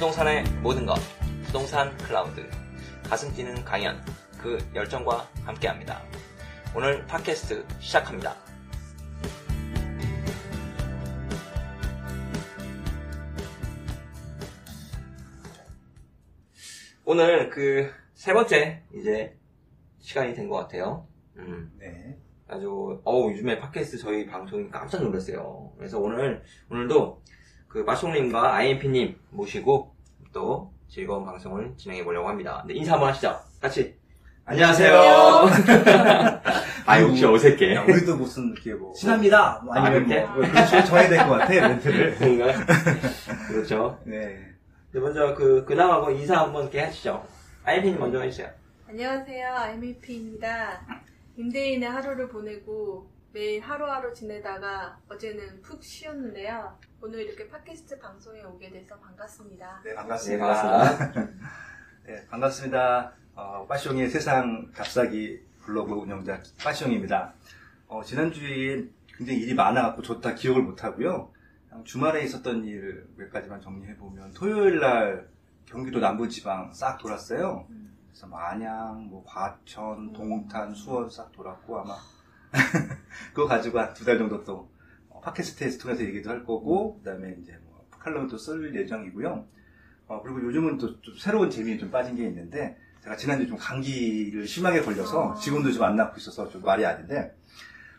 부동산의 모든 것, 부동산 클라우드, 가슴 뛰는 강연, 그 열정과 함께합니다. 오늘 팟캐스트 시작합니다. 오늘 그 세 번째 이제 시간이 된 것 같아요. 음, 네. 아주 어우 요즘에 팟캐스트 저희 방송이 깜짝 놀랐어요. 그래서 오늘 오늘도 그 마송님과 IMP님 모시고 또 즐거운 방송을 진행해 보려고 합니다. 네, 인사 한번 하시죠. 같이. 안녕하세요. 아 혹시 어색해. 야, 우리도 무슨 이렇게 뭐 친합니다. 뭐 아, 아니면? 뭐. 뭐 그렇죠. 정해야 될 것 같아 멘트를. 그런가요? 그렇죠. 네. 네, 먼저 그 근황하고 인사 한번 이렇게 하시죠. IMP님 먼저 해주세요. 안녕하세요. MVP입니다. 임대인의 하루를 보내고 매일 하루하루 지내다가 어제는 푹 쉬었는데요. 오늘 이렇게 팟캐스트 방송에 오게 돼서 반갑습니다. 네 네, 반갑습니다. 반갑습니다. 네 반갑습니다. 어, 빠숑의 세상 값싸기 블로그 운영자 빠숑입니다. 어, 지난주에 굉장히 일이 많아갖고 좋다 기억을 못하고요. 그냥 주말에 있었던 일 몇 가지만 정리해보면 토요일 날 경기도 남부지방 싹 돌았어요. 음. 그래서 뭐 안양, 뭐 과천, 동탄, 수원 싹 돌았고 아마 그거 가지고 한 두 달 정도 또 어, 팟캐스트에서 통해서 얘기도 할 거고 그 다음에 이제 뭐 칼럼도 쓸 예정이고요. 어, 그리고 요즘은 또 좀 새로운 재미에 좀 빠진 게 있는데 제가 지난주에 좀 감기를 심하게 걸려서 아. 지금도 좀 안 낫고 있어서 좀 말이 아닌데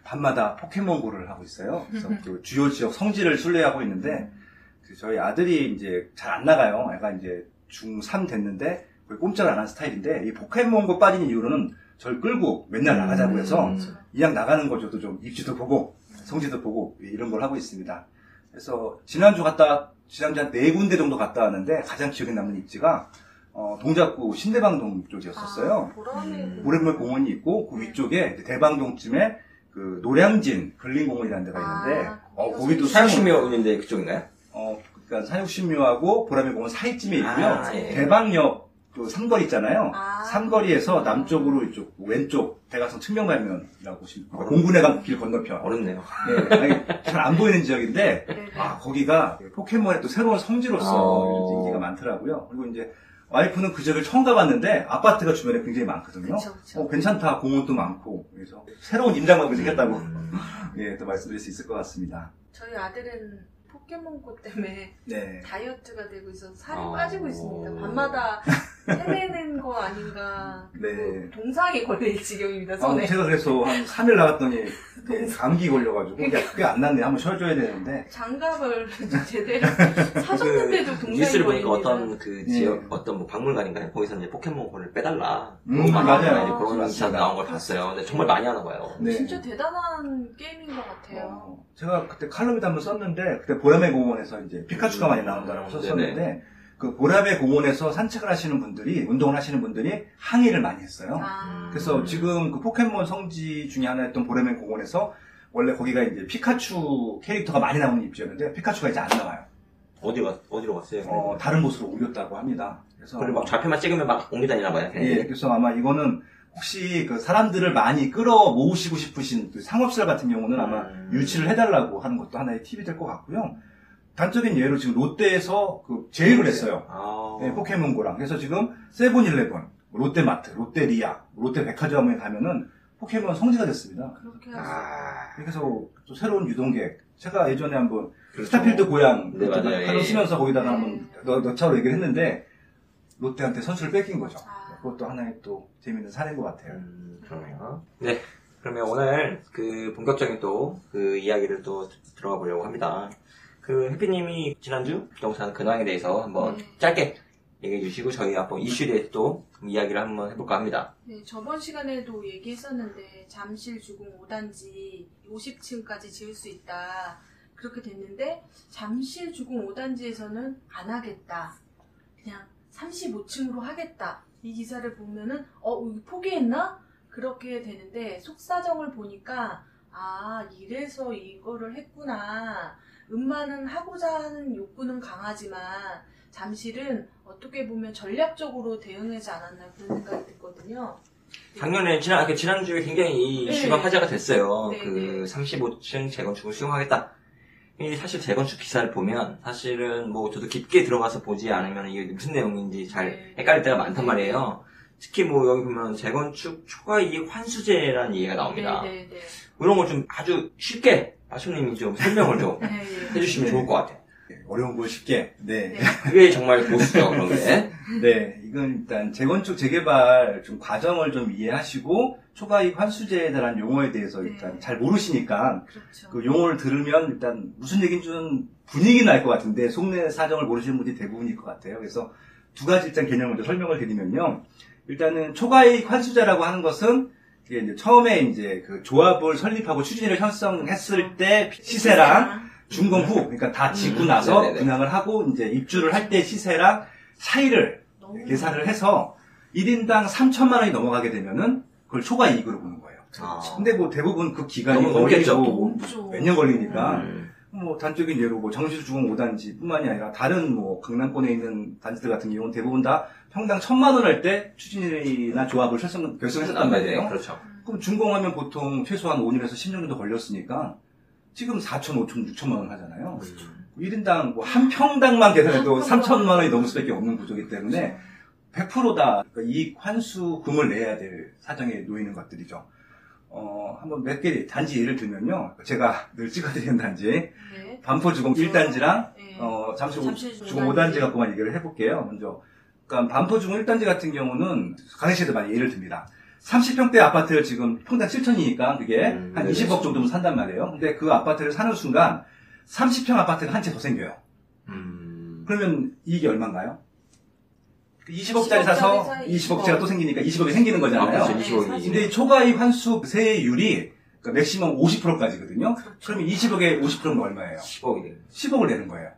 밤마다 포켓몬고를 하고 있어요. 그래서 그 주요 지역 성지를 순례하고 있는데 그 저희 아들이 이제 잘 안 나가요. 애가 이제 중3 됐는데 거의 꼼짝을 안 한 스타일인데 이 포켓몬고 빠진 이유로는 저를 끌고 맨날 나가자고 해서 음. 이왕 나가는 거 저도 좀 입지도 보고 성지도 보고 이런 걸 하고 있습니다. 그래서 지난주 갔다 지난주 한 네 군데 정도 갔다 왔는데 가장 기억에 남는 입지가 어, 동작구 신대방동 쪽이었었어요. 아, 보람의 음. 모래물 공원이 있고 그 위쪽에 이제 대방동쯤에 그 노량진 근린공원이라는 데가 있는데 아, 어, 거기도 사육신묘 있는데 그쪽인가요? 어, 그러니까 사육신묘하고 보람의 공원 사이쯤에 있고요. 아, 예. 대방역 그 삼거리 있잖아요. 아. 삼거리에서 남쪽으로 이쪽 왼쪽 대가성 측명발면이라고 보시면 돼요. 공군회관 길 건너편. 어렵네요. 네, 잘 안 보이는 지역인데 네. 아 거기가 포켓몬의 또 새로운 성지로서 어. 인기가 많더라고요. 그리고 이제 와이프는 그 지역을 처음 가봤는데 아파트가 주변에 굉장히 많거든요. 그쵸, 그쵸. 어, 괜찮다 공원도 많고 그래서 새로운 생겼다고 음. 예, 또 말씀드릴 수 있을 것 같습니다. 저희 아들은 포켓몬고 때문에 네. 다이어트가 되고 있어서 살이 어. 빠지고 있습니다. 밤마다 헤매는 거 아닌가. 네. 동상이 걸릴 지경입니다, 아, 손에. 제가 그래서 한 3일 나갔더니 예, 감기 걸려가지고 그게 안 낫네. 한번 쉬어줘야 되는데 장갑을 제대로 사줬는데도 그 동상이 뉴스를 보니까 걸립니다. 어떤 그 지역 예. 어떤 뭐 박물관인가요? 거기서 이제 포켓몬고를 빼달라. 음, 너무 많이 맞아요. 하잖아요. 그런. 기사 나온 걸 봤어요. 근데 정말 많이 하나 봐요. 네. 진짜 대단한 게임인 것 같아요. 어, 제가 그때 칼럼에도 한번 썼는데 그때 보라매 공원에서 이제 피카츄가 많이 나온다라고 음, 썼었는데 그 보라매 공원에서 산책을 하시는 분들이 운동을 하시는 분들이 항의를 많이 했어요. 아. 그래서 지금 그 포켓몬 성지 중에 하나였던 보라매 공원에서 원래 거기가 이제 피카츄 캐릭터가 많이 나오는 입지였는데 피카츄가 이제 안 나와요. 어디가 어디로 갔어요? 어, 다른 곳으로 옮겼다고 합니다. 그래서 그리고 막 좌표만 찍으면 막 옮겨 다니나 봐요. 예, 그래서 아마 이거는 혹시 그 사람들을 많이 끌어 모으시고 싶으신 그 상업설 같은 경우는 아마 음. 유치를 해달라고 하는 것도 하나의 팁이 될 것 같고요. 단적인 예로 지금 롯데에서 그 제휴를 했어요. 아. 네, 포켓몬고랑. 그래서 지금 세븐일레븐, 롯데마트, 롯데리아, 롯데백화점에 가면은 포켓몬 성지가 됐습니다. 그렇게 해서 아. 그래서 또 새로운 유동객. 제가 예전에 한번 그렇죠. 스타필드 고양 네, 맞아요. 하루 예. 쓰면서 거기다가 네. 한번 넣, 넣자고 얘기를 했는데 롯데한테 선수를 뺏긴 거죠. 아. 그것도 하나의 또 재밌는 사례인 것 같아요. 음, 그러네요. 네. 그러면 오늘 그 본격적인 또 그 이야기를 또 들어가 보려고 합니다. 그 해피님이 지난주 부동산 근황에 대해서 한번 네. 짧게 얘기해 주시고 저희 한번 이슈에 대해서 또 이야기를 한번 해볼까 합니다. 네, 저번 시간에도 얘기했었는데 잠실 주공 5단지 50층까지 지을 수 있다. 그렇게 됐는데 잠실 주공 5단지에서는 안 하겠다. 그냥 35층으로 하겠다. 이 기사를 보면은 어 포기했나? 그렇게 되는데 속사정을 보니까 아 이래서 이거를 했구나. 음마는 하고자 하는 욕구는 강하지만 잠실은 어떻게 보면 전략적으로 대응하지 않았나 그런 생각이 들거든요. 작년에 지난 그 지난주에 굉장히 이 네. 이슈가 화제가 됐어요. 네, 그 네. 35층 재건축을 수용하겠다. 이 사실 재건축 기사를 보면 사실은 뭐 저도 깊게 들어가서 보지 않으면 이게 무슨 내용인지 잘 네. 헷갈릴 때가 많단 말이에요. 특히 뭐 여기 보면 재건축 초과이익 환수제라는 얘기가 나옵니다. 네, 네, 네. 이런 걸 좀 아주 쉽게 마쇼님이 좀 설명을 좀 네, 네. 해주시면 네. 좋을 것 같아요. 어려운 걸 쉽게. 네. 네. 그게 정말 고수죠 그런 게. 네, 이건 일단 재건축 재개발 좀 과정을 좀 이해하시고 초과이익 환수제에 대한 용어에 대해서 일단 네. 잘 모르시니까 그렇죠. 그 용어를 들으면 일단 무슨 얘기인지 좀 분위기는 알 것 같은데 속내 사정을 모르시는 분들이 대부분일 것 같아요. 그래서 두 가지 일단 개념을 먼저 설명을 드리면요. 일단은 초과이익 환수제라고 하는 것은 이게 이제 처음에 이제 그 조합을 설립하고 추진을 형성했을 때 시세랑 준공 후, 그러니까 다 짓고 음, 나서 네네네. 분양을 하고 이제 입주를 할 때 시세랑 차이를 계산을 해서 1인당 3천만 원이 넘어가게 되면은 그걸 초과 이익으로 보는 거예요. 아. 근데 뭐 대부분 그 기간이 너무 뭐 너무 몇년 걸리니까 음. 뭐 단적인 예로 뭐 정실 주공 5단지뿐만이 아니라 다른 뭐 강남권에 있는 단지들 같은 경우는 대부분 다 평당 천만 원 할 때 추진이나 조합을 결성, 결성했었단 말이에요. 그렇죠. 그럼 준공하면 보통 최소한 5년에서 10년 정도 걸렸으니까 지금 4천, 5천, 6천만 원 하잖아요. 음. 1인당 뭐 한 평당만 계산해도 한 평당. 3천만 원이 넘을 수밖에 없는 구조이기 때문에 100%다 이익 환수금을 내야 될 사정에 놓이는 것들이죠. 어, 한번 몇 개 단지 예를 들면요. 제가 늘 찍어드리는 단지, 네. 반포 주공 1단지랑, 네. 어, 잠시 주공 5단지 갖고만 얘기를 해볼게요. 먼저. 그러니까 반포 주공 1단지 같은 경우는 강의시에도 많이 예를 듭니다. 30평대 아파트를 지금 평당 7천이니까 그게 음, 한 네네. 20억 정도면 산단 말이에요. 근데 그 아파트를 사는 순간 30평 아파트가 한 채 더 생겨요. 음. 그러면 이익이 얼마인가요? 20억짜리 사서 20억짜리 20억짜리가 또 생기니까 20억이 생기는 거잖아요. 아, 그렇죠. 20억이. 근데 이 초과이익 환수 세율이 그러니까 맥시멈 50%까지거든요. 그러면 20억에 50%는 얼마예요? 10억이 되는 10억을 내는 거예요.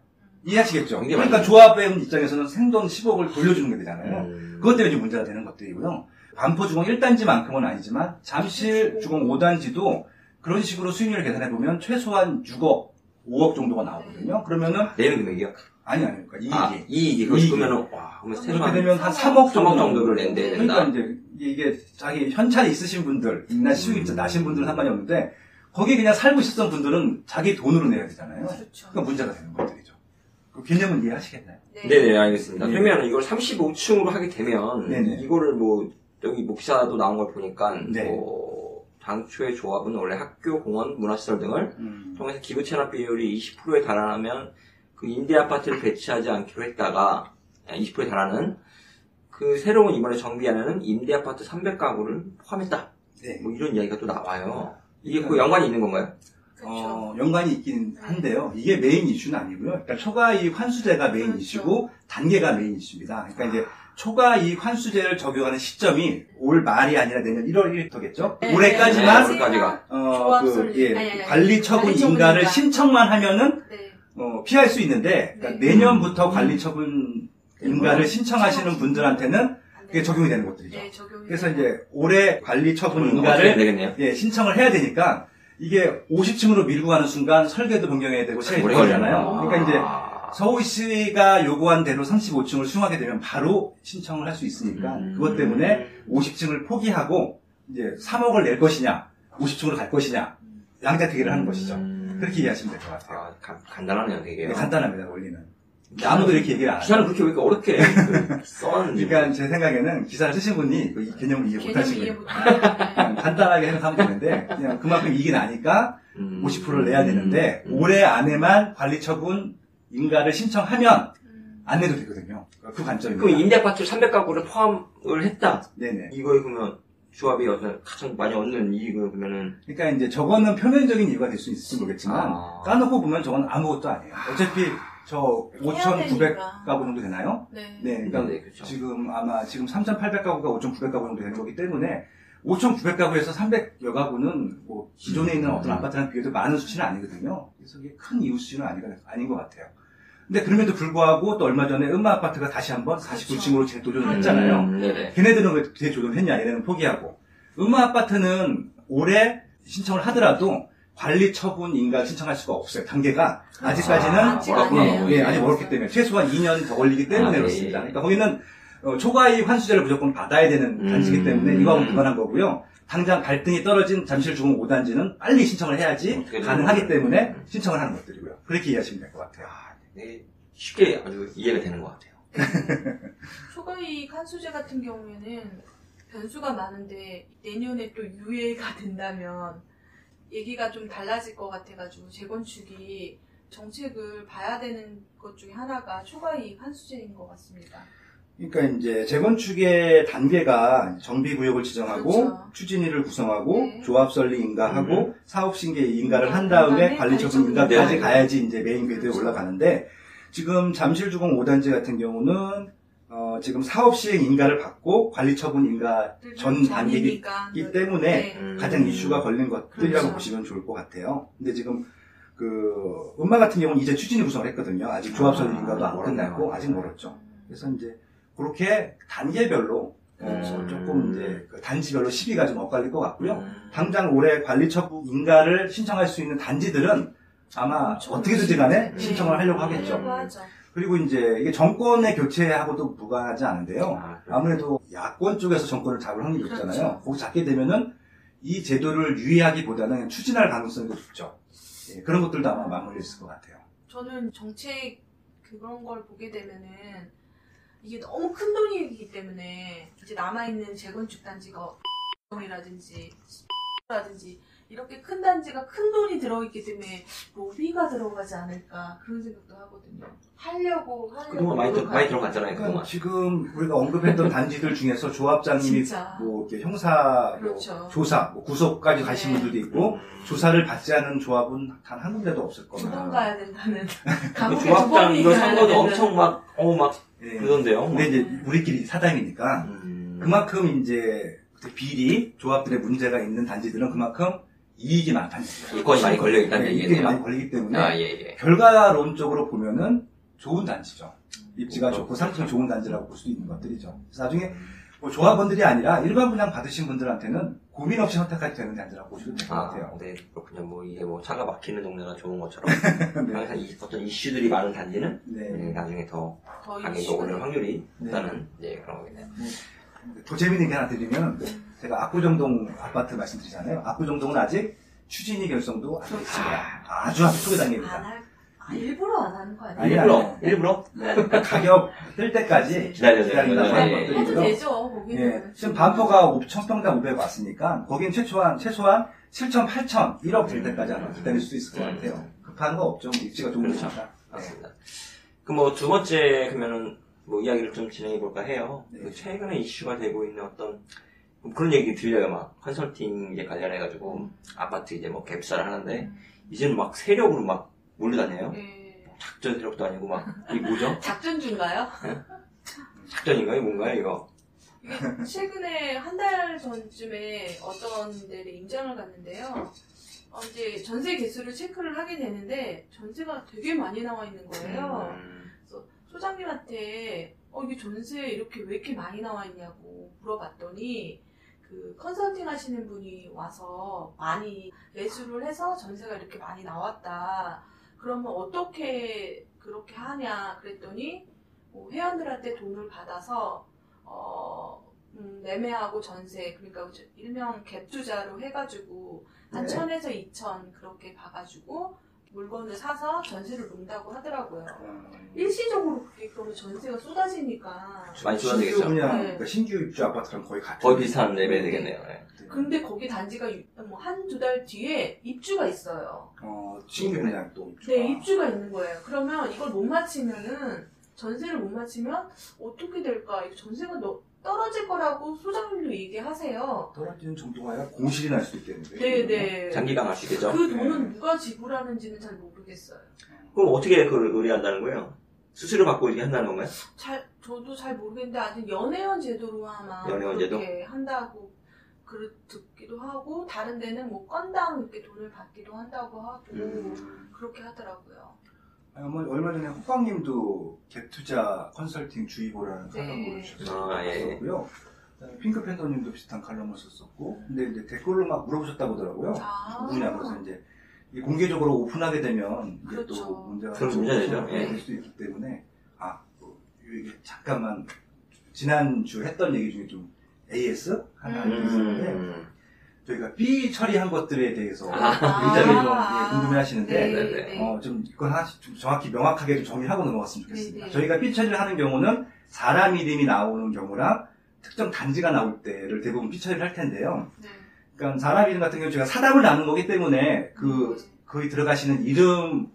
이해하시겠죠? 그러니까. 조합의 입장에서는 생돈 10억을 돌려주는 게 되잖아요. 음. 그것 때문에 좀 문제가 되는 것들이고요. 반포주공 1단지만큼은 아니지만 잠실 주공 5단지도 그런 식으로 수익률을 계산해보면 최소한 6억, 5억 정도가 나오거든요. 그러면은 내는 금액이요? 아니 아니 그러니까 이익이 아, 이익이. 이익이. 싶으면은, 와, 그러면 그렇게 세수만 되면 한 3억 정도 3억 정도를 낸대야 된다. 그러니까 이제 이게 자기 현찰이 있으신 분들, 있나 수익이 좀 나신 분들은 상관이 없는데 거기에 그냥 살고 있었던 분들은 자기 돈으로 내야 되잖아요. 그렇죠. 그러니까 문제가 되는 것들이죠. 그 개념은 이해하시겠나요? 네 네, 알겠습니다. 네. 그러면 이걸 35층으로 하게 되면, 네네. 이거를 뭐, 여기 뭐 기사도 나온 걸 보니까, 네. 뭐, 당초의 조합은 원래 학교, 공원, 문화시설 등을 음. 통해서 기부 체납 비율이 20%에 달하면 그 임대 아파트를 배치하지 않기로 했다가 20%에 달하는 그 새로운 이번에 정비안에는 임대 아파트 300가구를 포함했다. 네. 뭐 이런 이야기가 또 나와요. 이게 그 그러니까- 연관이 있는 건가요? 그렇죠. 어, 연관이 있긴 한데요. 이게 메인 이슈는 아니고요. 일단 초과 이익 환수제가 메인 그렇죠. 이슈고 단계가 메인 이슈입니다. 그러니까 이제 초과 이익 환수제를 적용하는 시점이 올 말이 아니라 내년 1월 1일부터겠죠. 네, 올해까지만 네, 올해까지가. 어, 그. 예, 아니, 아니, 아니. 관리 처분 인가를 인가. 신청만 하면은 네. 어, 피할 수 있는데 그러니까 네. 내년부터 음. 관리 처분 인가를 신청하시는 분들한테는 그게 적용이 되는 것들이죠. 네, 적용이 그래서 이제 올해 관리 처분 인가를 되겠네요. 예, 신청을 해야 되니까 이게 50층으로 밀고 가는 순간 설계도 변경해야 되고 시간이 오래 걸리잖아요. 그러니까 이제 아. 서울시가 요구한 대로 35층을 수용하게 되면 바로 신청을 할 수 있으니까 음. 그것 때문에 50층을 포기하고 이제 3억을 낼 것이냐, 50층으로 갈 것이냐 양자택일을 하는 것이죠. 음. 그렇게 이해하시면 될 것 같아요. 아, 간, 간단하네요, 되게. 네, 간단합니다, 원리는. 아무도 이렇게 얘기를 안 해요. 그렇게 왜 이렇게 어렵게 그 써왔는지. 그러니까 제 생각에는 기사를 쓰신 분이 그 개념을 이해 못 하시고 간단하게 생각하면 되는데 그냥 그만큼 이익이 나니까 음. 50%를 내야 되는데 음. 올해 안에만 관리 처분 인가를 신청하면 음. 안 내도 되거든요. 그 관점입니다. 그 임대 아파트 300가구를 포함을 했다. 네네. 이거에 그러면 조합이 어떤 가장 많이 얻는 이익을 그러면은 그러니까 이제 저거는 표면적인 이유가 될 수 있을지 모르겠지만 아. 까놓고 보면 저건 아무것도 아니에요. 어차피 저 해야 5,900가구 정도 되나요? 네. 네, 그러니까 네, 그렇죠. 지금 아마 지금 3,800가구가 5,900가구 정도 되는 거기 때문에 5,900가구에서 300여 가구는 뭐 기존에 있는 어떤 음. 아파트랑 비해도 많은 수치는 아니거든요. 그래서 이게 큰 이유 수치는 아니, 아닌 것 같아요. 근데 그럼에도 불구하고 또 얼마 전에 음마 아파트가 다시 한번 49층으로 재도전을 했잖아요. 음, 네네. 걔네들은 왜 재도전했냐 얘네는 포기하고 음마 아파트는 올해 신청을 하더라도 관리 처분 인가 신청할 수가 없어요. 단계가 아직까지는 아, 아직 어. 예, 아직 멀기 때문에 최소한 2년 더 걸리기 때문에 아, 네. 그렇습니다. 그러니까 거기는 어, 초과이익 환수제를 무조건 받아야 되는 음. 단지이기 때문에 이거하고 무관한 거고요. 당장 발등이 떨어진 잠실 중흥 5단지는 빨리 신청을 해야지 가능하기 때문에 거예요? 신청을 하는 것들이고요. 그렇게 이해하시면 될 것 같아요. 아, 되게 쉽게 아주 이해가 되는 것 같아요. 초과이익 한수제 같은 경우에는 변수가 많은데 내년에 또 유예가 된다면 얘기가 좀 달라질 것 같아가지고 재건축이 정책을 봐야 되는 것 중에 하나가 초과이익 한수제인 것 같습니다. 그러니까 이제 재건축의 단계가 정비구역을 지정하고 그렇죠. 추진위를 구성하고 네. 조합 설립 인가하고 음. 사업 시행 인가를 한 그 다음에 다음에 관리처분 인가까지 인가. 가야지 이제 메인 궤도에 그렇죠. 올라가는데 지금 잠실주공 5단지 같은 경우는 어, 지금 사업 시행 인가를 받고 관리 처분 인가 전 단계이기. 때문에 네. 음. 가장 이슈가 걸린 것들이라고 그렇죠. 보시면 좋을 것 같아요. 근데 지금 그 은마 같은 경우는 이제 추진위 구성을 했거든요. 아직 조합 설립 아, 인가도 안 멀었네요. 끝났고 아직 멀었죠. 그래서 이제 그렇게 단계별로 어, 음. 조금 이제 그 단지별로 시기가 좀 엇갈릴 것 같고요. 음. 당장 올해 관리처분 인가를 신청할 수 있는 단지들은 아마 엄청 어떻게든지 간에 네. 신청을 하려고 하겠죠. 하죠. 그리고 이제 이게 정권의 교체하고도 무관하지 않은데요. 아? 아무래도 야권 쪽에서 정권을 잡을 확률이 그렇죠. 있잖아요. 거기 잡게 되면은 이 제도를 유예하기보다는 추진할 가능성이 더 높죠. 예, 그런 것들도 아마 맞물려 있을 것 같아요. 저는 정책 그런 걸 보게 되면은 이게 너무 큰 돈이기 때문에 이제 남아있는 재건축 단지가 이라든지 라든지 이렇게 큰 단지가 큰 돈이 들어있기 때문에 로비가 들어가지 않을까 그런 생각도 하거든요. 하려고 하려고 그동안 많이, 들- 많이 들어갔잖아요, 그러니까 그동안. 지금 우리가 언급했던 단지들 중에서 조합장님이 진짜 뭐 이렇게 형사 뭐 그렇죠. 조사, 뭐 구속까지 가신 네. 분들도 있고 음. 조사를 받지 않은 조합은 단 한 군데도 없을 두번 겁니다. 가야 된다는 감옥에 조합장 이거 선거도 엄청 막, 어, 막, 예. 그러던데요. 근데 이제 우리끼리 사장이니까 음. 그만큼 이제 비리, 조합들의 문제가 있는 단지들은 그만큼 이익이 많다는 얘기죠. 이권이 많이 걸려 있다는 네, 이익이 얘기네요. 많이 걸리기 때문에 아, 예, 예. 결과론적으로 보면은 좋은 단지죠. 입지가 그렇죠. 좋고 상승이 좋은 단지라고 볼 수도 있는 것들이죠. 그래서 나중에 뭐 조합원들이 아니라 일반 분양 받으신 분들한테는 고민 없이 선택하게 되는 단지라고 보시면 될것 아, 같아요. 네, 그렇군요. 뭐, 이게 뭐, 차가 막히는 동네가 좋은 것처럼, 네. 항상 이, 어떤 이슈들이 많은 단지는, 네. 음, 나중에 더더 가격이 오를 확률이 네. 높다는, 예, 그런 거겠네요. 더 재밌는 게 하나 드리면 제가 압구정동 아파트 말씀드리잖아요. 압구정동은 아직 추진위 결성도 안 됐습니다. 아주 아주 초기 안 단계입니다. 할, 아, 일부러 안 하는 거 아니에요? 아니, 일부러, 아니. 일부러? 그러니까 가격 뜰 때까지 기다려야 기다린다고 되는 하는 거죠. 해도. 되죠, 거기는. 예, 지금 반포가 5,000평당 500 왔으니까 거긴 최소한 최소한 7,000, 8,000, 1억 될 때까지 아마 기다릴 수도 있을 것 같아요. 급한 거 없죠. 입지가 좋은 그렇죠. 거니까. 네. 맞습니다. 그 뭐 두 번째 그러면은 뭐 이야기를 좀 진행해 볼까 해요. 네. 그 최근에 이슈가 되고 있는 어떤 뭐 그런 얘기 들려요. 막 컨설팅 이제 관련해 가지고 아파트 이제 뭐 갭사를 하는데 음. 이제는 막 세력으로 막 몰려다녀요. 예. 작전 세력도 아니고 막 이게 뭐죠? 작전주인가요? 작전인가요? 뭔가요 이거? 이게 최근에 한 달 전쯤에 어떤 데를 임장을 갔는데요. 어, 이제 전세 개수를 체크를 하게 되는데 전세가 되게 많이 나와 있는 거예요. 음, 소장님한테 어 이게 전세 이렇게 왜 이렇게 많이 나와 있냐고 물어봤더니 그 컨설팅 하시는 분이 와서 많이 매수를 해서 전세가 이렇게 많이 나왔다. 그러면 어떻게 그렇게 하냐 그랬더니 뭐 회원들한테 돈을 받아서 어 음, 매매하고 전세 그러니까 일명 갭 투자로 해가지고 한 네. 천에서 이천 그렇게 봐가지고 물건을 사서 전세를 놓는다고 하더라고요. 음, 일시적으로 그게 그러면 전세가 쏟아지니까. 많이 신규 쏟아지겠죠. 그냥 네. 그러니까 신규 입주 아파트랑 거의 같은 거의 비슷한 레벨이 되겠네요. 네. 근데 거기 단지가 뭐한두 달 뒤에 입주가 있어요. 어, 신규 그냥 또 입주가. 네, 입주가 있는 거예요. 그러면 이걸 못 맞히면은 전세를 못 맞히면 어떻게 될까? 이거 전세가 너- 떨어질 거라고 소장님도 얘기하세요. 떨어지는 정도가 아니라 공실이 날 수도 있겠는데. 네, 네. 장기간 할수 있겠죠. 그 돈은 누가 지불하는지는 잘 모르겠어요. 그럼 어떻게 그걸 의뢰한다는 거예요? 수수료 받고 이렇게 한다는 건가요? 잘 저도 잘 모르겠는데 아직 연회원 제도로 아마 연회원 제도? 그렇게 한다고 그 듣기도 하고 다른 데는 뭐 건당 이렇게 돈을 받기도 한다고 하고 음. 그렇게 하더라고요. 뭐 얼마 전에 호빵님도 갭투자 컨설팅 주의보라는 네. 칼럼을 쓰셨고요. 아, 예. 핑크 팬더님도 비슷한 칼럼을 썼었고, 근데 이제 댓글로 막 물어보셨다고 하더라고요. 아, 누구냐 그래서 이제 이 공개적으로 오픈하게 되면 이게 그렇죠. 또 문제가 그런. 예. 될 수도 있기 때문에 아 뭐, 이게 잠깐만 지난 주 했던 얘기 중에 좀 AS 하나 음. 있었는데 음, 저희가 삐 처리한 것들에 대해서 아. 굉장히 좀 아. 예, 궁금해하시는데 네, 네, 네. 어, 좀 이건 하나씩 좀 정확히 명확하게 좀 정리하고 넘어갔으면 좋겠습니다. 네, 네. 저희가 삐 처리를 하는 경우는 사람 이름이 나오는 경우랑 특정 단지가 나올 때를 대부분 삐 처리를 할 텐데요. 네. 그러니까 사람 이름 같은 경우 제가 사담을 나눈 거기 때문에 그 거기 들어가시는 이름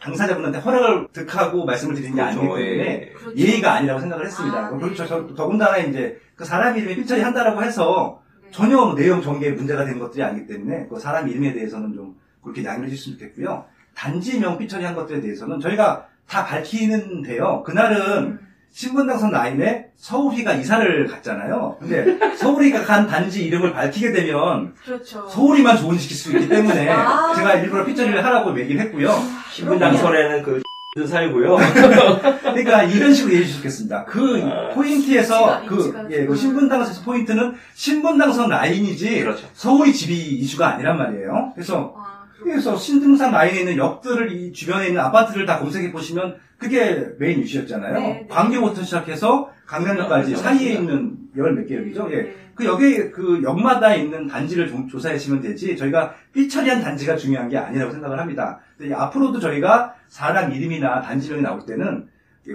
당사자분한테 허락을 득하고 말씀을 드리는 게 아니기 때문에 예. 그렇죠. 예의가 아니라고 생각을 했습니다. 아, 그리고 네. 저, 저, 더군다나 이제 그 사람 이름에 삐처리 한다라고 해서 네. 전혀 뭐 내용 전개에 문제가 되는 것들이 아니기 때문에 그 사람 이름에 대해서는 좀 그렇게 양해해 주셨으면 좋겠고요. 단지명 삐처리 한 것들에 대해서는 저희가 다 밝히는데요. 그날은 음. 신분당선 라인에 서울이가 이사를 갔잖아요. 근데 서울이가 간 단지 이름을 밝히게 되면 그렇죠. 서울이만 조언시킬 수 있기 때문에 아. 제가 일부러 삐처리를 하라고 얘기를 했고요. 신분당선에는 그 살고요. 그러니까 이런 식으로 이해해 주셨겠습니다. 그 아. 포인트에서 그, 예, 그 좀- 신분당선 포인트는 신분당선 라인이지 그렇죠. 서울이 집이 이슈가 아니란 말이에요. 그래서 아, 그래서 신분당선 라인에 있는 역들을 이 주변에 있는 아파트를 다 검색해 보시면 그게 메인 이슈였잖아요. 네, 네. 광교부터 시작해서 강남역까지 네, 사이에. 있는 열 몇 개 역이죠. 예. 네. 그 여기 그 역마다 있는 단지를 좀 조사하시면 되지 저희가 삐처리한 단지가 중요한 게 아니라고 생각을 합니다. 근데 앞으로도 저희가 사람 이름이나 단지명이 나올 때는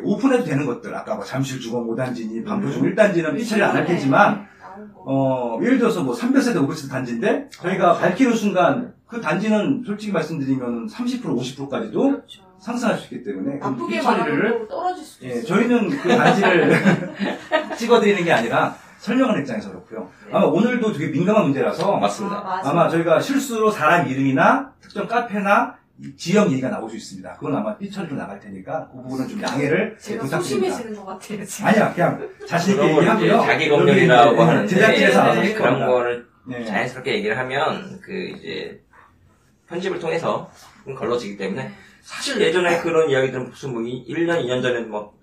오픈해도 되는 것들 아까 뭐 잠실 주공 5단지니 반포중 음. 1단지는 삐처리 안할 테지만 거. 어, 예를 들어서 뭐 300세대, 500세대 단지인데 저희가 아, 밝히는 순간 그 단지는 솔직히 말씀드리면 30% 50%까지도 그렇죠. 상승할 수 있기 때문에 그 나쁘게 말하면 또 떨어질 수도 예, 있어요. 저희는 그 단지를 찍어드리는 게 아니라 설명하는 입장에서 그렇고요. 네. 아마 오늘도 되게 민감한 문제라서 맞습니다. 아. 아마 저희가 실수로 사람 이름이나 특정 카페나 이 지역 얘기가 나올 수 있습니다. 그건 아마 삐처리로 나갈 테니까 그 부분은 좀 양해를 예, 제가 부탁드립니다. 소심해지는 것 같아요. 지금. 아니야, 그냥 자신 있게 얘기하고요. 자기 검열이라고 하는데 제작진에서 알아서 네, 할 그런. 거를 네. 자연스럽게 얘기를 하면 그 이제 편집을 통해서 걸러지기 때문에 사실 예전에 그런 이야기들은 무슨 뭐 1년, 2년 전에 뭐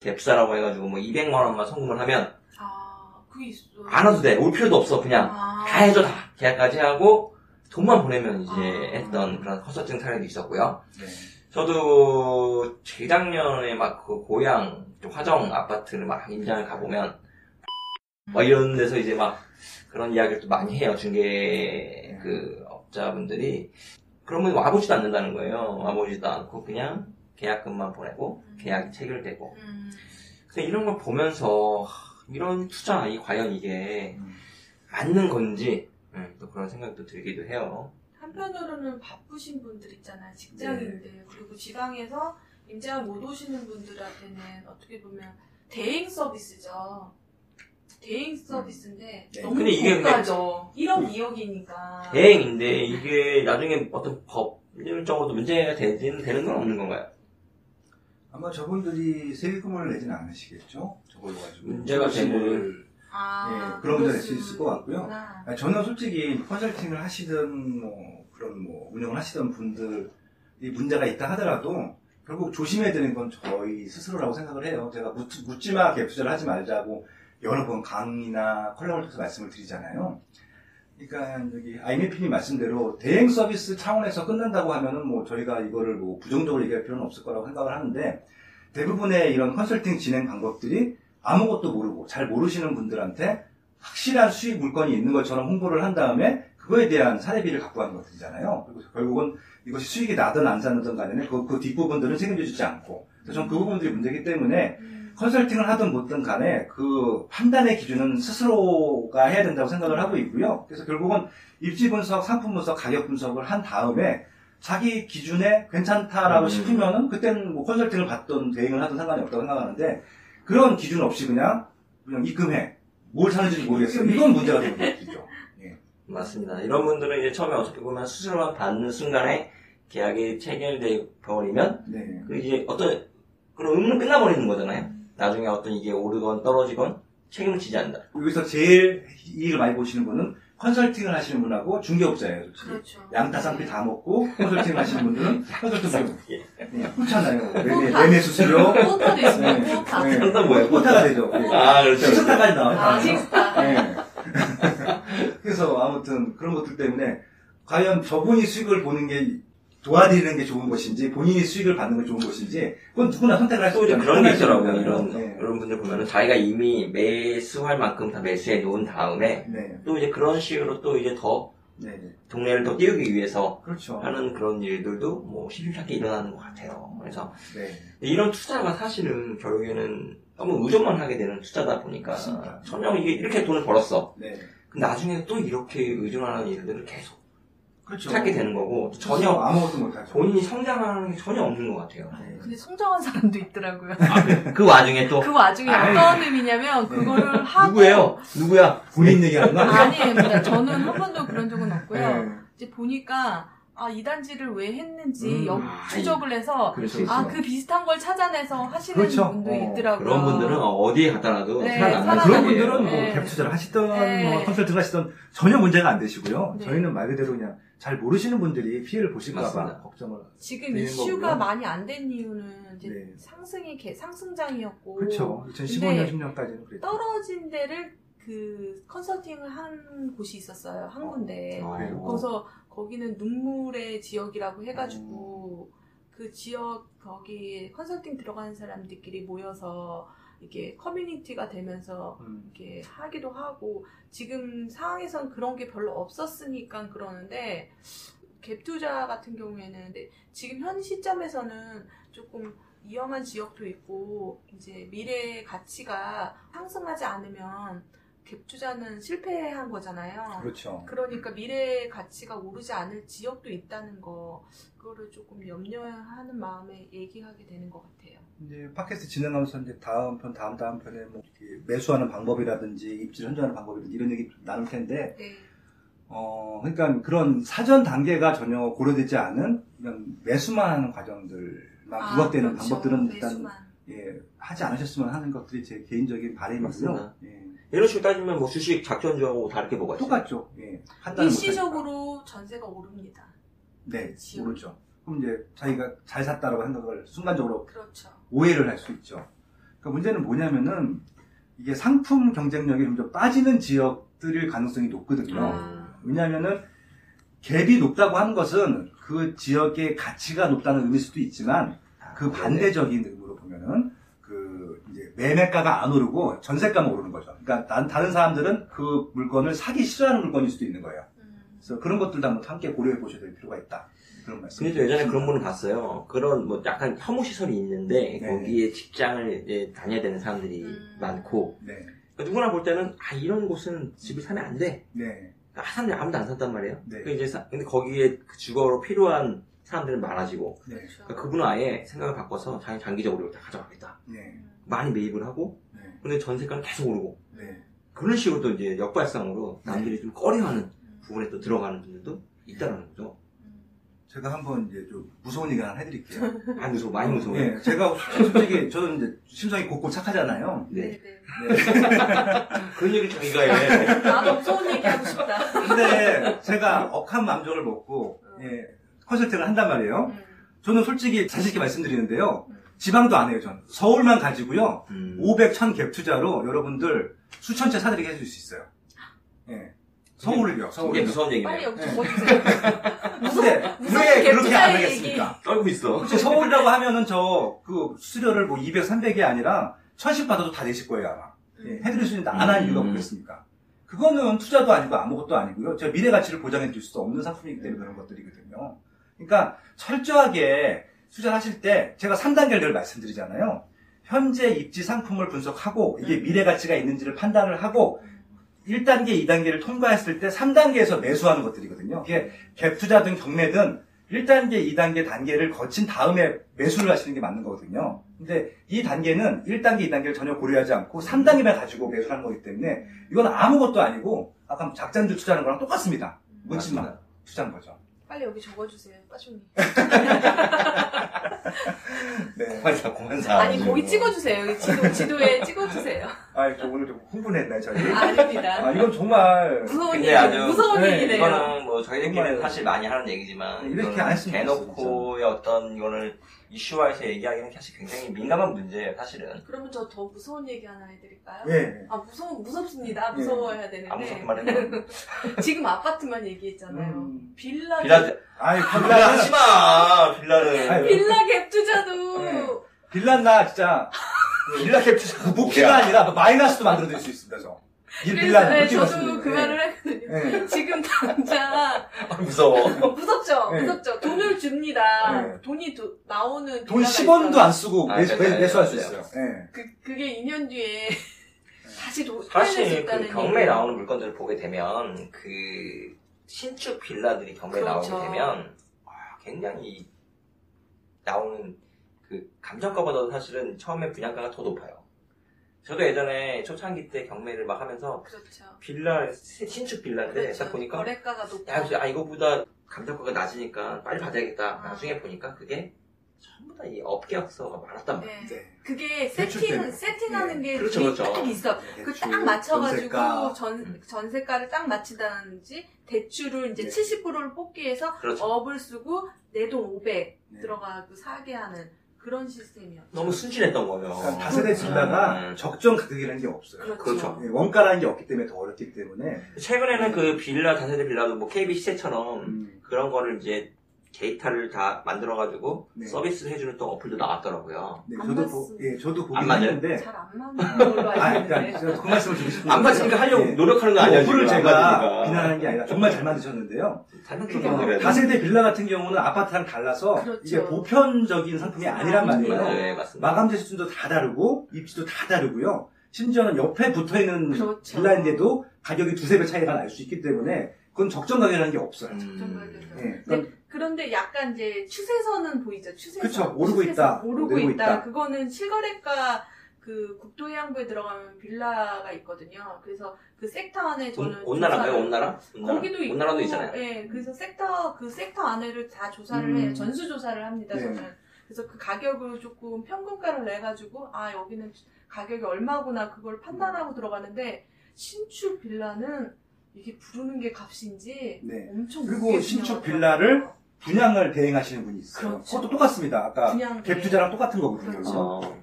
갭사라고 해가지고 뭐 200만 원만 송금을 하면 아, 그게 있어. 안 와도 돼. 올 필요도 없어. 그냥 아. 다 해줘 다. 계약까지 하고 돈만 보내면 이제 아. 했던 그런 컨설팅 사례도 있었고요. 네. 저도 재작년에 막 그 고향 좀 화정 아파트를 막 임장을 가보면 뭐 이런 데서 이제 막 그런 이야기를 또 많이 해요. 중개 그 업자분들이 그러면 와보지도 않는다는 거예요. 와보지도 않고 그냥 계약금만 보내고 계약이 체결되고 음, 그래서 이런 걸 보면서 하, 이런 투자 이 과연 이게 음. 맞는 건지 음, 또 그런 생각도 들기도 해요. 한편으로는 바쁘신 분들 있잖아요. 직장인들. 네. 그리고 지방에서 임장을 못 오시는 분들한테는 어떻게 보면 대행 서비스죠. 대행 서비스인데 네. 너무 근데 이게 고가죠. 1억, 2억이니까. 대행인데 이게 나중에 어떤 법률적으로도 문제가 되는 되는 건 없는 건가요? 아마 저분들이 세금을 내지는 않으시겠죠? 저걸로 가지고. 문제가 수익을. 아, 예, 그런 문제가 그럴 있을 수것 같고요. 아니, 저는 솔직히 컨설팅을 하시던 뭐 그런 뭐 운영을 하시던 분들이 문제가 있다 하더라도 결국 조심해야 되는 건 저희 스스로라고 생각을 해요. 제가 묻, 묻지마 갭 투자를 하지 말자고 여러 번 강의나 컬럼을 통해서 말씀을 드리잖아요. 그러니까 여기 IMF님 말씀대로 대행 서비스 차원에서 끝난다고 하면은 뭐 저희가 이거를 뭐 부정적으로 얘기할 필요는 없을 거라고 생각을 하는데 대부분의 이런 컨설팅 진행 방법들이 아무것도 모르고 잘 모르시는 분들한테 확실한 수익 물건이 있는 것처럼 홍보를 한 다음에 그거에 대한 사례비를 갖고 가는 것들이잖아요. 그리고 결국은 이것이 수익이 나든 안 나든 간에 그, 그 뒷부분들은 책임져 주지 않고 저는 그 부분들이 문제이기 때문에 음, 컨설팅을 하든 못든 간에 그 판단의 기준은 스스로가 해야 된다고 생각을 하고 있고요. 그래서 결국은 입지 분석, 상품 분석, 가격 분석을 한 다음에 자기 기준에 괜찮다라고 음. 싶으면은 그때는 뭐 컨설팅을 받든 대행을 하든 상관이 없다고 생각하는데 그런 기준 없이 그냥 그냥 입금해 뭘 사는지 모르겠어요. 이건 문제가 되는 거죠. 맞습니다. 이런 분들은 이제 처음에 어떻게 보면 수수료만 받는 순간에 계약이 체결돼 버리면 네. 그 이제 어떤 그런 의무는 끝나버리는 거잖아요. 나중에 어떤 이게 오르건 떨어지건 책임을 지지 않는다. 여기서 제일 이익을 많이 보시는 분은 컨설팅을 하시는 분하고 중개업자예요. 그렇죠. 양타 쌍피 다 먹고 컨설팅 하시는 분들은 컨설팅 예. 네, 그렇잖아요. 매매 수수료 four타 되시면 네. four타. 네. four타 뭐예요? four타가 되죠. 아 그렇죠. six타까지 나와요. 아, 다. 식스타. 네. 그래서 아무튼 그런 것들 때문에 과연 저분이 수익을 보는 게 도와드리는 게 좋은 것인지 본인이 수익을 받는 게 좋은 것인지 그건 누구나 선택을 할 수 있는 그런 게 있더라고요. 이런 네. 이런 분들 보면은 자기가 이미 매수할 만큼 다 매수해 놓은 다음에 네. 또 이제 그런 식으로 또 이제 더 네. 동네를 더 띄우기 위해서 그렇죠. 하는 그런 일들도 뭐 시시하게 일어나는 것 같아요. 그래서 네. 이런 투자가 사실은 결국에는 너무 의존만 하게 되는 투자다 보니까. 전혀 이게 이렇게 돈을 벌었어. 네. 근데 나중에 또 이렇게 의존하는 일들을 계속 그렇죠. 찾게 되는 거고 전혀 전혀 아무것도 못하죠. 본인이 성장하는 게 전혀 없는 것 같아요. 네. 근데 성장한 사람도 있더라고요. 그 와중에 또 그 와중에 아이. 어떤 의미냐면 그거를 하고 누구예요? 누구야? 본인 얘기하는 거 아니에요? 저는 한 번도 그런 적은 없고요. 네. 이제 보니까 아, 이 단지를 왜 했는지 음. 역추적을 해서 그렇지. 아, 그 비슷한 걸 찾아내서 하시는 그렇죠. 분도 어, 있더라고요. 그런 분들은 어디에 갖다 놔도 네, 살아나는 그런 분들은 뭐 네. 갭 투자를 하시던 네. 뭐 컨설팅 하시던 전혀 문제가 안 되시고요. 네. 저희는 말 그대로 그냥 잘 모르시는 분들이 피해를 보실까봐 맞습니다. 걱정을. 지금 이슈가 거고요. 많이 안 된 이유는 이제 네. 상승이 개- 상승장이었고 그렇죠. 2015년, 근데 10년까지는 그랬죠. 떨어진 데를 그 컨설팅을 한 곳이 있었어요. 한 어, 군데. 어, 그래요? 그래서 거기는 눈물의 지역이라고 해가지고 그 지역 거기 컨설팅 들어가는 사람들끼리 모여서 이게 커뮤니티가 되면서 음. 이렇게 하기도 하고 지금 상황에선 그런 게 별로 없었으니까 그러는데 갭 투자 같은 경우에는 지금 현 시점에서는 조금 위험한 지역도 있고 이제 미래의 가치가 상승하지 않으면 갭 투자는 실패한 거잖아요. 그렇죠. 그러니까 미래의 가치가 오르지 않을 지역도 있다는 거 그거를 조금 염려하는 마음에 얘기하게 되는 것 같아요. 이제 팟캐스트 진행하면서 이제 다음 편, 다음 다음 편에 뭐 이렇게 매수하는 방법이라든지 입지 현저하는 방법이라든지 이런 얘기 나눌 텐데, 네. 어, 그러니까 그런 사전 단계가 전혀 고려되지 않은 이런 매수만 하는 과정들만 부각되는 그렇죠. 방법들은 일단 매수만. 예, 하지 않으셨으면 하는 것들이 제 개인적인 바람이고요. 맞습니다. 예, 이런 식으로 따지면 뭐 주식 작전주하고 다를 게 뭐가 있어요? 똑같죠. 예, 판단을. 일시적으로 전세가 오릅니다. 네, 지역. 모르죠. 그럼 이제 자기가 잘 샀다라고 생각을 순간적으로 그렇죠. 오해를 할 수 있죠. 그러니까 문제는 뭐냐면은 이게 상품 경쟁력이 점점 빠지는 지역들일 가능성이 높거든요. 아. 왜냐하면은 갭이 높다고 하는 것은 그 지역의 가치가 높다는 의미일 수도 있지만 그 반대적인 의미로 보면은 그 이제 매매가가 안 오르고 전세가만 오르는 거죠. 그러니까 난 다른 사람들은 그 물건을 사기 싫어하는 물건일 수도 있는 거예요. 음. 그래서 그런 것들도 한번 함께 고려해 보셔야 될 필요가 있다. 그런 말씀. 근데 저 예전에 그런 분을 봤어요. 그런 뭐 약간 혐오 시설이 있는데 네. 거기에 직장을 이제 다녀야 되는 사람들이 음. 많고 네, 그러니까 누구나 볼 때는 아 이런 곳은 집을 사면 안 돼. 네, 아, 사람들이 아무도 안 산단 말이에요. 네. 그 이제 사- 근데 거기에 그 주거로 필요한 사람들은 많아지고 네, 그렇죠. 그러니까 그분은 아예 생각을 바꿔서 자기 장기적으로 다 가져가겠다. 네, 많이 매입을 하고 네, 근데 전세가는 계속 오르고 네. 그런 식으로 또 이제 역발상으로 남들이 좀 꺼려하는 음. 부분에 또 들어가는 분들도 있다는 거죠. 음. 제가 한번 이제 좀 무서운 얘기 하나 해드릴게요. 아 무서워 많이 무서워요. 예, 제가 솔직히 저는 이제 심성이 곱고 착하잖아요. 네. 네, 네. 그런 얘기 자기가 해. 나도 무서운 얘기 하고 싶다. 근데 제가 억한 맘정을 먹고 예, 컨설팅을 한단 말이에요. 음. 저는 솔직히 자신있게 말씀드리는데요. 음. 지방도 안 해요, 전. 서울만 가지고요. 음. 500, 1000 갭 투자로 여러분들 수천 채 사드리게 해줄 수 있어요. 예. 서울을요, 이게 서울을요. 무서운 빨리 얘기네요. 여기 네. 적어주세요. 근데 무서운 왜갭 그렇게 안 투자의 하겠습니까? 떨고 있어. 혹시 서울이라고 하면은 저 그 수수료를 뭐 200, 300이 아니라 천씩 받아도 다 내실 거예요, 아마. 예, 해드릴 수 있는데 안 하는 이유가 음. 뭐겠습니까? 그거는 투자도 아니고 아무것도 아니고요. 저 미래 가치를 보장해 줄 수도 없는 상품이기 때문에 그런 것들이거든요. 그러니까 철저하게 투자를 하실 때 제가 3단계를 늘 말씀드리잖아요. 현재 입지 상품을 분석하고 이게 미래 가치가 있는지를 판단을 하고 1단계, 2단계를 통과했을 때 3단계에서 매수하는 것들이거든요. 이게 갭 투자든 경매든 1단계, 2단계 단계를 거친 다음에 매수를 하시는 게 맞는 거거든요. 근데 이 단계는 1단계, 2단계를 전혀 고려하지 않고 3단계만 가지고 매수하는 거기 때문에 이건 아무것도 아니고 아까 작전주 투자하는 거랑 똑같습니다. 묻지마 맞습니다. 투자한 거죠. 빨리 여기 적어주세요, 빠숑님. 네. 고만사 고만사. 아니, 거기 찍어주세요. 여기 지도, 지도에 찍어주세요. 아, 저 오늘 좀 흥분했나요, 저희? 아닙니다. 아, 이건 정말 무서운 근데 얘기, 아주- 무서운 네, 얘기네요. 이거는 뭐 자기들끼리는 정말- 사실 많이 하는 얘기지만 네, 이렇게 안 했으면 대놓고의 어떤 이거를 이슈화해서 얘기하기는 사실 굉장히 민감한 문제예요, 사실은. 그러면 저 더 무서운 얘기 하나 해드릴까요? 네. 아, 무서워, 무섭습니다. 네. 무서워야 되는데. 아무 무섭게 말해요. 지금 아파트만 얘기했잖아요. 음. 빌라, 빌라, 아이, 빌라 빌라, 하지 마! 아유. 빌라 갭 투자도 네. 빌라 나 진짜 빌라 캡처 그 목표가 아니라 마이너스도 만들어드릴 수 있습니다, 저. 이 그래서 빌라 네, 저도. 그 예. 말을 했거든요. 예. 지금 당장 아, 무서워. 무섭죠, 네. 무섭죠. 돈을 줍니다. 네. 돈이 도- 나오는 돈 빌라가 10원도 있어요. 안 쓰고 아, 매수, 네, 네, 매수할 수. 있어요. 예. 그 그게 2년 뒤에 다시 도, 사실 그 경매에 얘기예요. 나오는 물건들을 보게 되면 그 신축 빌라들이 경매에 그렇죠. 나오게 되면 아, 굉장히 나오는 그 감정가보다 사실은 처음에 분양가가 더 높아요. 저도 예전에 초창기 때 경매를 막 하면서 그렇죠. 빌라 신축 빌라인데 그렇죠. 딱 보니까 거래가가 높고 야, 아 이거보다 감정가가 낮으니까 빨리 받아야겠다. 아. 나중에 보니까 그게 전부 다 이 업계 약서가 많았단 말이에요. 네. 네. 그게 세팅. 세팅하는 게 그렇죠, 그렇죠. 딱 있어. 네, 그딱 맞춰가지고 전세가. 전 전세가를 딱 맞춘다든지 대출을 이제 네. 70%를 뽑기 위해서 그렇죠. 업을 쓰고 내 돈 500 네. 들어가고 사게 하는 그런 시스템이었죠. 너무 순진했던 거예요. 그러니까 다세대 빌라가 음. 적정 가격이라는 게 없어요. 그렇죠. 그렇죠. 예, 원가라는 게 없기 때문에 더 어렵기 때문에 최근에는 그 빌라 다세대 빌라도 뭐 KB 시세처럼 음, 그런 거를 이제 데이터를 다 만들어가지고 네. 서비스를 해주는 또 어플도 나왔더라고요. 네, 안 저도. 보, 예, 저도 보긴 안? 했는데 잘 안 맞는 걸로 아, 알고 그러니까 있는데. 제가 그 말씀을 드리고 싶은 안 맞으니까 하려고 예. 노력하는 거그 아니야 어플을 제가. 비난하는 게 아니라 정말 잘 만드셨는데요. 거예요. 다세대 빌라 같은 경우는 아파트랑 달라서 그렇죠. 이게 보편적인 상품이 아니란 아니죠. 말이에요. 네, 맞습니다. 마감재 수준도 다 다르고 입지도 다 다르고요. 심지어는 옆에 붙어 있는 그렇죠. 빌라인데도 가격이 두세 배 차이가 날 수 있기 때문에 그건 적정 가격이라는 게 없어요. 음. 예, 네, 그런데 약간 이제 추세선은 보이죠. 추세선. 그쵸, 오르고 추세선. 있다, 오르고 있다. 있다. 그거는 실거래가 그 국토해양부에 들어가면 빌라가 있거든요. 그래서 그 섹터 안에 저는 온, 온나라인가요? 조사를- 온나라? 온나라? 거기도 있고, 온나라도 있잖아요. 예, 그래서 섹터 그 섹터 안에를 다 조사를 음. 해요. 전수 조사를 합니다. 네. 저는. 그래서 그 가격을 조금 평균가를 내 가지고 아 여기는 가격이 얼마구나 그걸 판단하고 들어가는데 신축 빌라는 이게 부르는 게 값인지 네. 엄청 그리고 신축 빌라를 분양을 대행하시는 분이 있어요. 그렇죠. 그것도 똑같습니다. 아까 분양 갭 투자랑 똑같은 거거든요. 그렇죠. 그래서 어.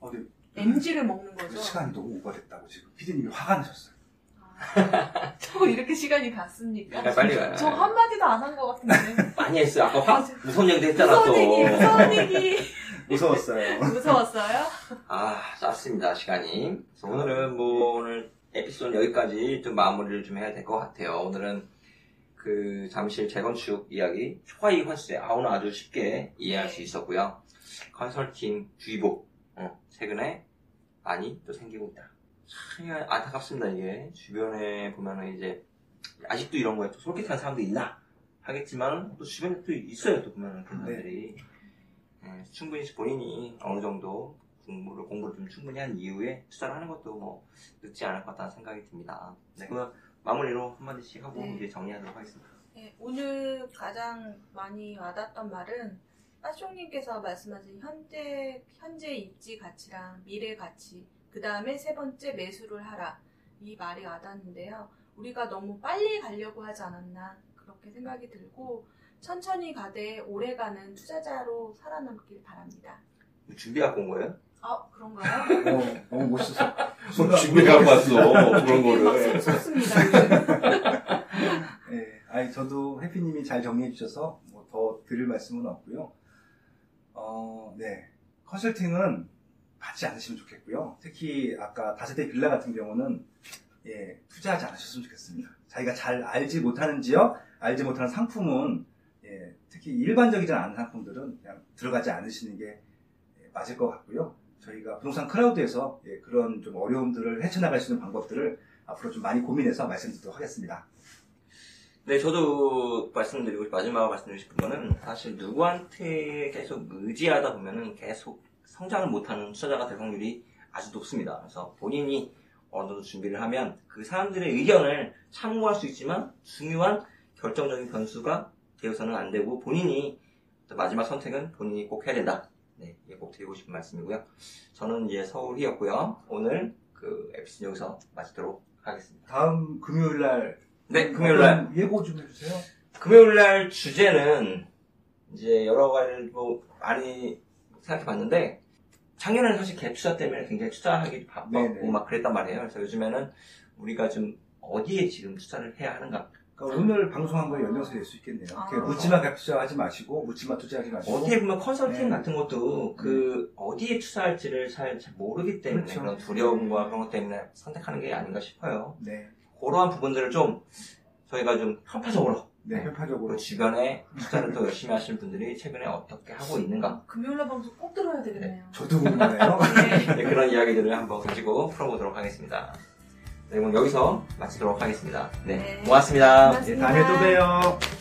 어, MG를 먹는 거죠. 시간이 너무 오버됐다고 지금 피디님이 화가 나셨어요. 아, 저 이렇게 시간이 갔습니까? 야, 빨리 가요. 저 한마디도 안 한 것 같은데. 많이 했어요. 아까 화. 무서운 얘기도 했잖아 또. 무서운 얘기, 무서운 얘기. 무서웠어요. 무서웠어요? 아, 짧습니다, 시간이. 오늘은 뭐, 오늘 에피소드 여기까지 좀 마무리를 좀 해야 될 것 같아요. 오늘은 그 잠실 재건축 이야기, 초과이익 환수세, 아, 오늘 아주 쉽게 이해할 수 있었고요. 컨설팅 주의보, 어, 최근에 많이 또 생기고 있다. 참 안타깝습니다, 이게. 주변에 보면은 이제, 아직도 이런 거에 또 솔깃한 사람도 있나? 하겠지만, 또 주변에 또 있어요, 또 보면은 그런 네. 분들이. 예, 충분히 본인이 어느 정도 공부를, 공부를 좀 충분히 한 이후에 투자를 하는 것도 뭐 늦지 않을 것 같다는 생각이 듭니다. 네, 그럼 마무리로 한마디씩 하고 네. 이제 정리하도록 하겠습니다. 네, 오늘 가장 많이 와닿았던 말은 빠숑님께서 말씀하신 현재 현재 입지 가치랑 미래 가치, 그 다음에 세 번째 매수를 하라 이 말이 와닿는데요. 우리가 너무 빨리 가려고 하지 않았나 그렇게 생각이 들고 천천히 가되 오래가는 투자자로 살아남길 바랍니다. 준비하고 온 거예요? 아 그런가요? 어, 너무 멋있어. 뭐 준비하고 왔어, 그런 막 거를. 솟습니다. 요즘. 네, 아니 저도 해피님이 잘 정리해 주셔서 뭐 더 드릴 말씀은 없고요. 어, 네, 컨설팅은 받지 않으시면 좋겠고요. 특히 아까 다세대 빌라 같은 경우는 예, 투자하지 않으셨으면 좋겠습니다. 자기가 잘 알지 못하는 지역, 알지 못하는 상품은 예, 특히 일반적이지 않은 상품들은 그냥 들어가지 않으시는 게 예, 맞을 것 같고요. 저희가 부동산 크라우드에서 예, 그런 좀 어려움들을 헤쳐나갈 수 있는 방법들을 앞으로 좀 많이 고민해서 말씀드리도록 하겠습니다. 네, 저도 말씀드리고, 마지막으로 말씀드리고 싶은 거는 사실 누구한테 계속 의지하다 보면은 계속 성장을 못하는 투자자가 될 확률이 아주 높습니다. 그래서 본인이 어느 정도 준비를 하면 그 사람들의 의견을 참고할 수 있지만 중요한 결정적인 변수가 되어서는 안 되고 본인이 또 마지막 선택은 본인이 꼭 해야 된다. 네, 이게 꼭 드리고 싶은 말씀이고요. 저는 이제 서울이었고요. 오늘 그 에피소드 여기서 마치도록 하겠습니다. 다음 금요일 날 네, 금요일 날 어떤 예고 좀 해주세요. 금요일 날 주제는 이제 여러 가지를 뭐 많이 생각해 봤는데 작년에는 사실 갭 투자 때문에 굉장히 투자하기 바빴고 네네. 막 그랬단 말이에요. 그래서 요즘에는 우리가 좀 어디에 지금 투자를 해야 하는가 그러니까 오늘 방송한 거에 연장선이 될 수 있겠네요. 아. 묻지마 투자하지 마시고 묻지마 투자하지 마시고 어떻게 보면 컨설팅 네. 같은 것도 그 어디에 투자할지를 잘, 잘 모르기 때문에 그렇죠. 그런 두려움과 그런 것 때문에 선택하는 게 아닌가 싶어요. 네, 그러한 부분들을 좀 저희가 좀 편파적으로 네, 그 편파적으로 주변에 투자를 또 열심히 하시는 분들이 최근에 어떻게 하고 있는가 금요일날 방송 꼭 들어야 되겠네요. 저도 궁금하네요. 네. 네, 그런 이야기들을 한번 가지고 풀어보도록 하겠습니다. 네, 그럼 여기서 마치도록 하겠습니다. 네, 네. 고맙습니다. 고맙습니다. 네, 다음에 또 봬요.